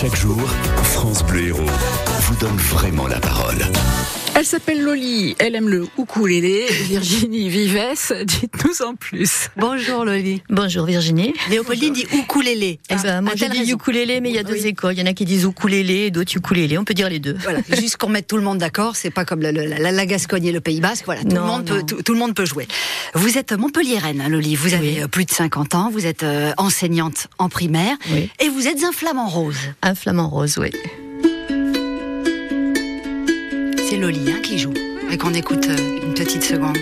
Chaque jour, France Bleu Héros vous donne vraiment la parole. Elle s'appelle Loli, elle aime le ukulélé. Virginie Vives, dites-nous en plus. Bonjour Loli. Bonjour Virginie. Léopoldine dit ukulélé. Eh ben, moi je dis ukulélé, mais il y a deux écoles. Il y en a qui disent ukulélé, d'autres ukulélé. On peut dire les deux. Voilà, juste qu'on mette tout le monde d'accord. C'est pas comme la, la, la, Gascogne et le Pays Basque. Voilà, tout, le monde peut, tout, le monde peut jouer. Vous êtes Montpelliéraine, hein, Loli. Vous avez euh, plus de 50 ans. Vous êtes euh, enseignante en primaire. Et vous êtes un flamant rose. Un flamant rose, oui. C'est Loli hein, qui joue. Et qu'on écoute euh, une petite seconde.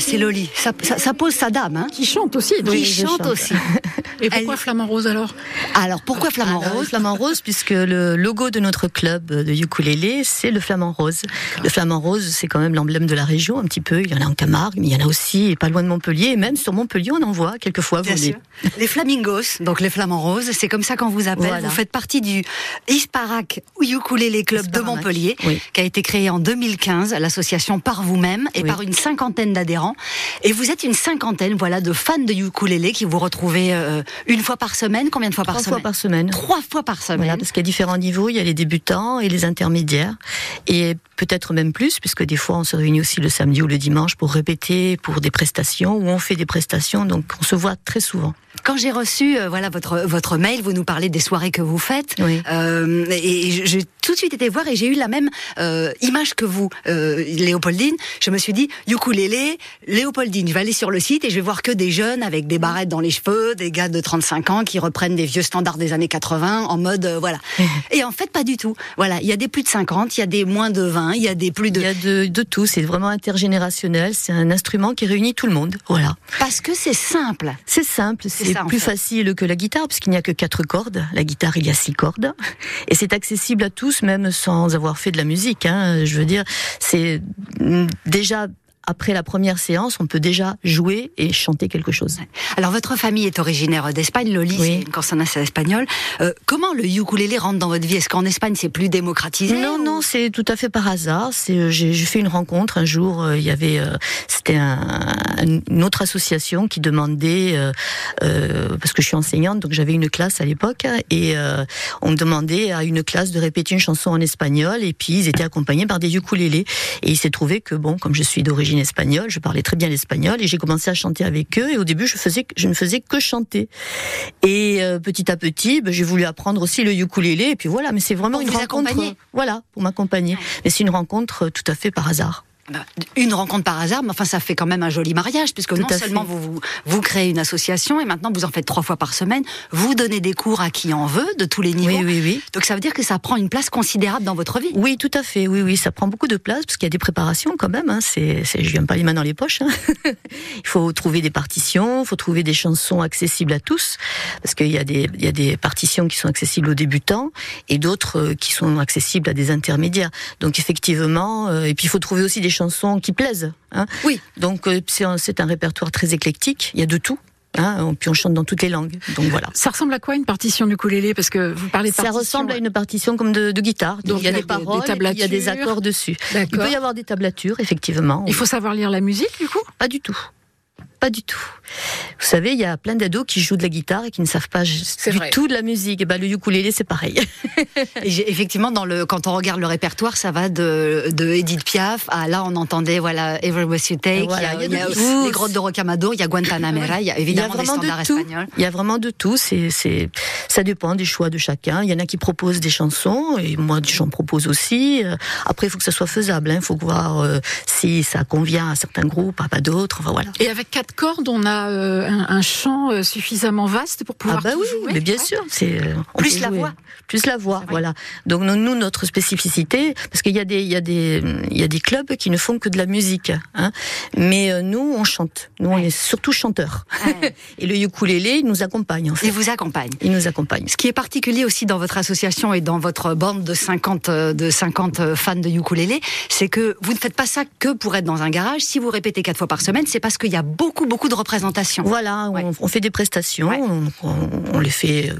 C'est Loli. Ça, ça, pose sa dame. Hein. Qui chante aussi. Qui chante, aussi. Et pourquoi Flamand Rose alors Alors pourquoi Flamand Rose Flamand Rose puisque le logo de notre club de ukulélé c'est le Flamand Rose. Le Flamand Rose c'est quand même l'emblème de la région un petit peu. Il y en a en Camargue, mais il y en a aussi pas loin de Montpellier et même sur Montpellier on en voit quelquefois voler. Les flamingos, donc les Flamands Roses, c'est comme ça qu'on vous appelle. Vous faites partie du Isparak Ukulélé Club de Montpellier, qui a été créé en 2015, l'association par vous-même et par une cinquantaine d'adhérents. Et vous êtes une cinquantaine, voilà, de fans de ukulélé qui vous retrouvez euh, une fois par semaine. Combien de fois par semaine Trois fois par semaine. Trois fois par semaine. Voilà, parce qu'il y a différents niveaux. Il y a les débutants et les intermédiaires. Et peut-être même plus, puisque des fois on se réunit aussi le samedi ou le dimanche pour répéter, pour des prestations, ou on fait des prestations, donc on se voit très souvent. Quand j'ai reçu euh, voilà votre votre mail, vous nous parlez des soirées que vous faites, oui. euh, et j'ai tout de suite été voir et j'ai eu la même euh, image que vous, euh, Léopoldine. Je me suis dit ukulélé, Léopoldine. Je vais aller sur le site et je vais voir que des jeunes avec des barrettes dans les cheveux, des gars de 35 ans qui reprennent des vieux standards des années 80 en mode euh, voilà. et en fait pas du tout. Voilà, il y a des plus de 50, il y a des moins de 20, il y a des plus de. Il y a de, de tout. C'est vraiment intergénérationnel. C'est un instrument qui réunit tout le monde. Voilà. Parce que c'est simple. C'est simple. C'est plus facile que la guitare parce qu'il n'y a que quatre cordes. La guitare, il y a six cordes. Et c'est accessible à tous, même sans avoir fait de la musique. Hein. Je veux dire, c'est déjà après la première séance, on peut déjà jouer et chanter quelque chose. Alors votre famille est originaire d'Espagne, Loli, oui. c'est une espagnole. Euh, comment le ukulélé rentre dans votre vie? Est-ce qu'en Espagne c'est plus démocratisé Non, non, c'est tout à fait par hasard. C'est euh, j'ai fait une rencontre un jour. Euh, il y avait euh, c'était un, une autre association qui demandait parce que je suis enseignante, donc j'avais une classe à l'époque et on demandait à une classe de répéter une chanson en espagnol et puis ils étaient accompagnés par des ukulélés et il s'est trouvé que bon, comme je suis d'origine espagnol, je parlais très bien l'espagnol et j'ai commencé à chanter avec eux. Et au début, je faisais, je ne faisais que chanter. Et euh, petit à petit, ben, j'ai voulu apprendre aussi le ukulélé. Et puis voilà, mais c'est vraiment pour une rencontre. Voilà, pour m'accompagner. Mais c'est une rencontre tout à fait par hasard. Bah, une rencontre par hasard, mais enfin ça fait quand même un joli mariage, puisque non seulement vous, vous, vous créez une association et maintenant vous en faites trois fois par semaine, vous donnez des cours à qui en veut, de tous les niveaux. Oui, oui, oui. Donc ça veut dire que ça prend une place considérable dans votre vie. Oui, tout à fait. Oui, oui, ça prend beaucoup de place parce qu'il y a des préparations quand même. Hein. C'est, c'est, je viens pas les mains dans les poches. Hein. il faut trouver des partitions, il faut trouver des chansons accessibles à tous, parce qu'il y a des, il y a des partitions qui sont accessibles aux débutants et d'autres euh, qui sont accessibles à des intermédiaires. Donc effectivement, euh, et puis il faut trouver aussi des chansons qui plaisent. Hein. Oui. Donc euh, c'est un répertoire très éclectique. Il y a de tout. Hein, puis on chante dans toutes les langues. Donc voilà. Ça ressemble à quoi une partition du ukulélé? Parce que vous parlez de Ça ressemble à une partition comme de, de guitare. Donc il y a des paroles, des il y a des accords dessus. Il peut y avoir des tablatures, effectivement. Il faut savoir lire la musique, du coup? Pas du tout. Pas du tout. Vous savez, il y a plein d'ados qui jouent de la guitare et qui ne savent pas du vrai. tout de la musique. Et ben, le ukulélé, c'est pareil. et effectivement, dans le, quand on regarde le répertoire, ça va de, de Edith Piaf à là, on entendait voilà Every Breath You Take. Voilà, il y a, il y a, il y a les grottes de Rocamadour, il y a Guantanamera, il y a évidemment il y a des standards de espagnols. Il y a vraiment de tout. C'est, ça dépend des choix de chacun. Il y en a qui proposent des chansons et moi, j'en propose aussi. Après, il faut que ça soit faisable. Il hein. faut voir euh, si ça convient à certains groupes, à pas d'autres. Enfin voilà. Et avec quatre quatre cordes, on a euh, un, un champ euh, suffisamment vaste pour pouvoir ah bah tout oui, jouer. mais bien Ouais. sûr, c'est euh, Plus la jouer. voix. plus la voix, voilà. Donc nous, notre spécificité, parce qu'il y a des, il y a des, il y a des clubs qui ne font que de la musique, hein, mais euh, nous, on chante. Nous, on est surtout chanteurs. Ouais. Et le ukulélé, il nous accompagne en fait. Il vous accompagne. Il nous accompagne. Ce qui est particulier aussi dans votre association et dans votre bande de 50, euh, de 50 euh, fans de ukulélé, c'est que vous ne faites pas ça que pour être dans un garage. Si vous répétez quatre fois par semaine, c'est parce qu'il y a beaucoup, beaucoup de représentations. Voilà, Ouais. on, on fait des prestations, Ouais. on, les fait euh,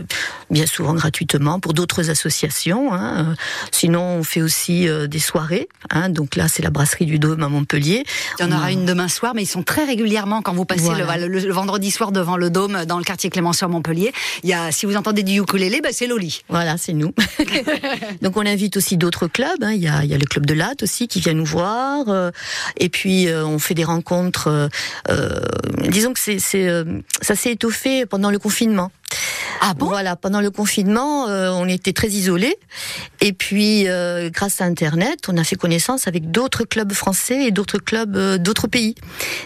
bien souvent gratuitement pour d'autres associations. hein. Sinon, on fait aussi euh, des soirées. hein. Donc là, c'est la brasserie du Dôme à Montpellier. Il y en aura une demain soir, mais ils sont très régulièrement quand vous passez Voilà. le, le- le vendredi soir devant le Dôme dans le quartier Clémenceau à Montpellier. Il y a, si vous entendez du ukulélé, bah, c'est Loli. Voilà, c'est nous. Donc on invite aussi d'autres clubs. hein. Il, y a, il y a le club de Latte aussi qui vient nous voir. euh, et puis on fait des rencontres. euh, disons que c'est, euh, ça s'est étoffé pendant le confinement. Ah bon? Voilà, pendant le confinement, euh, on était très isolés. Et puis, euh, grâce à Internet, on a fait connaissance avec d'autres clubs français et d'autres clubs euh, d'autres pays.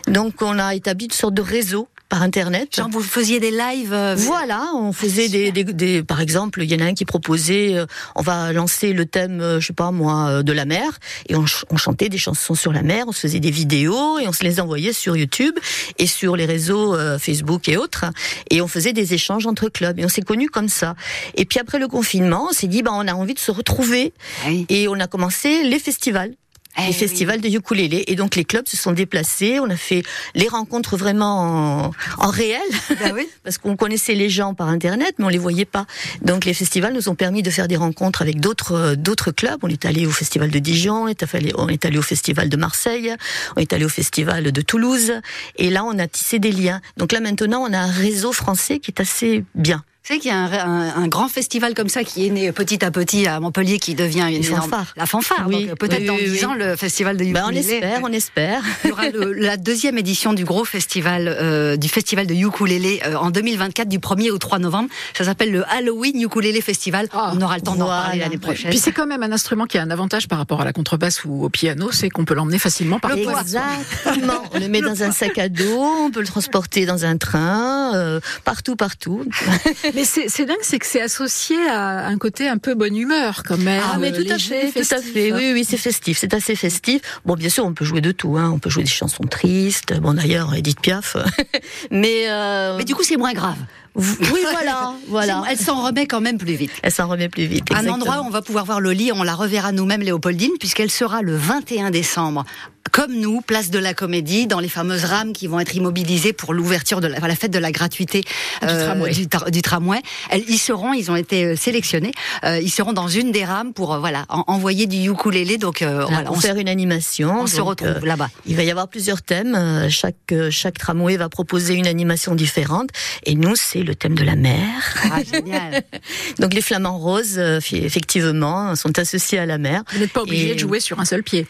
Donc, on a établi une sorte de réseau par Internet. Genre vous faisiez des lives. euh, Voilà, on faisait des, des, des- par exemple, il y en a un qui proposait, euh, on va lancer le thème, euh, je sais pas moi, euh, de la mer, et on, ch- on chantait des chansons sur la mer, on se faisait des vidéos et on se les envoyait sur YouTube et sur les réseaux Facebook et autres, et on faisait des échanges entre clubs et on s'est connus comme ça. Et puis après le confinement, on s'est dit, bah on a envie de se retrouver oui. et on a commencé les festivals Eh les oui. festivals de ukulélé. Et donc les clubs se sont déplacés, on a fait les rencontres vraiment en, en réel, Bah oui. parce qu'on connaissait les gens par Internet, mais on les voyait pas. Donc les festivals nous ont permis de faire des rencontres avec d'autres d'autres clubs. On est allé au festival de Dijon, on est allé, on est allé au festival de Marseille, on est allé au festival de Toulouse, et là on a tissé des liens. Donc là maintenant on a un réseau français qui est assez bien. Savez qu'il y a un, un- un grand festival comme ça qui est né petit à petit à Montpellier qui devient une énorme- fanfares. la fanfare. Oui, Donc peut-être oui, dans oui, 10 oui. ans le festival de Ben, on ukulélé. espère, on espère. Il y aura le- la deuxième édition du gros festival euh, du festival de ukulélé euh, en 2024 du 1er au 3 novembre. Ça s'appelle le Halloween Ukulélé Festival. Ah, on aura le temps d'en voilà. parler l'année prochaine. Puis c'est quand même un instrument qui a un avantage par rapport à la contrebasse ou au piano, c'est qu'on peut l'emmener facilement par Le poids. Exactement. On le met dans un sac à dos, on peut le transporter dans un train, euh, partout, partout. Mais c'est dingue, c'est que c'est associé à un côté un peu bonne humeur quand même. Ah, mais tout à fait, tout à festif. fait. Oui, oui, c'est festif, c'est assez festif. Bon, bien sûr, on peut jouer de tout. Hein. On peut jouer des chansons tristes. Bon, d'ailleurs, Edith Piaf. mais, euh, Mais du coup, c'est moins grave. oui, voilà, voilà. Elle s'en remet quand même plus vite. Elle s'en remet plus vite. Un endroit où on va pouvoir voir Loli, on la reverra nous-mêmes, Léopoldine, puisqu'elle sera le 21 décembre. Comme nous, place de la Comédie, dans les fameuses rames qui vont être immobilisées pour l'ouverture de la, enfin, la fête de la gratuité Du tramway. du, tra- du tramway. Elles y seront, ils ont été euh, sélectionnés. Euh, ils seront dans une des rames pour euh, voilà en- envoyer du ukulélé. Donc euh, Voilà, voilà, on, faire une animation. on se retrouve euh, là-bas. Il va y avoir plusieurs thèmes. euh, Chaque, euh, chaque tramway va proposer une animation différente. Et nous, c'est le thème de la mer. Ah, génial. Donc les flamants roses, euh, effectivement, sont associés à la mer. Vous n'êtes pas obligé Et- de jouer sur un seul pied.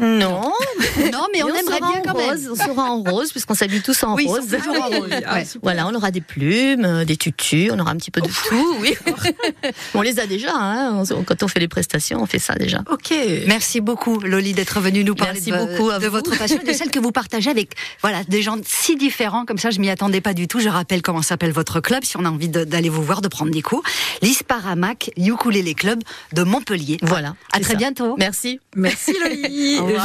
Non, non, mais on, aimerait sera bien en quand même. rose, On sera en rose, puisqu'on s'habille tous en Oui, rose. toujours en rose. Ah, Ouais. Voilà, on aura des plumes, euh, des tutus, on aura un petit peu de Oh. tout, oui. on les a déjà, hein. on- quand on fait les prestations, on fait ça déjà. Ok. Merci beaucoup, Loli, d'être venue nous parler Merci de, beaucoup votre passion de celle que vous partagez avec voilà, des gens si différents. Comme ça, je m'y attendais pas du tout. Je rappelle comment s'appelle votre club, si on a envie d'aller vous voir, de prendre des cours. L'Isparamac Ukulele Club de Montpellier. Voilà. À très ça. bientôt. Merci. Merci Loli.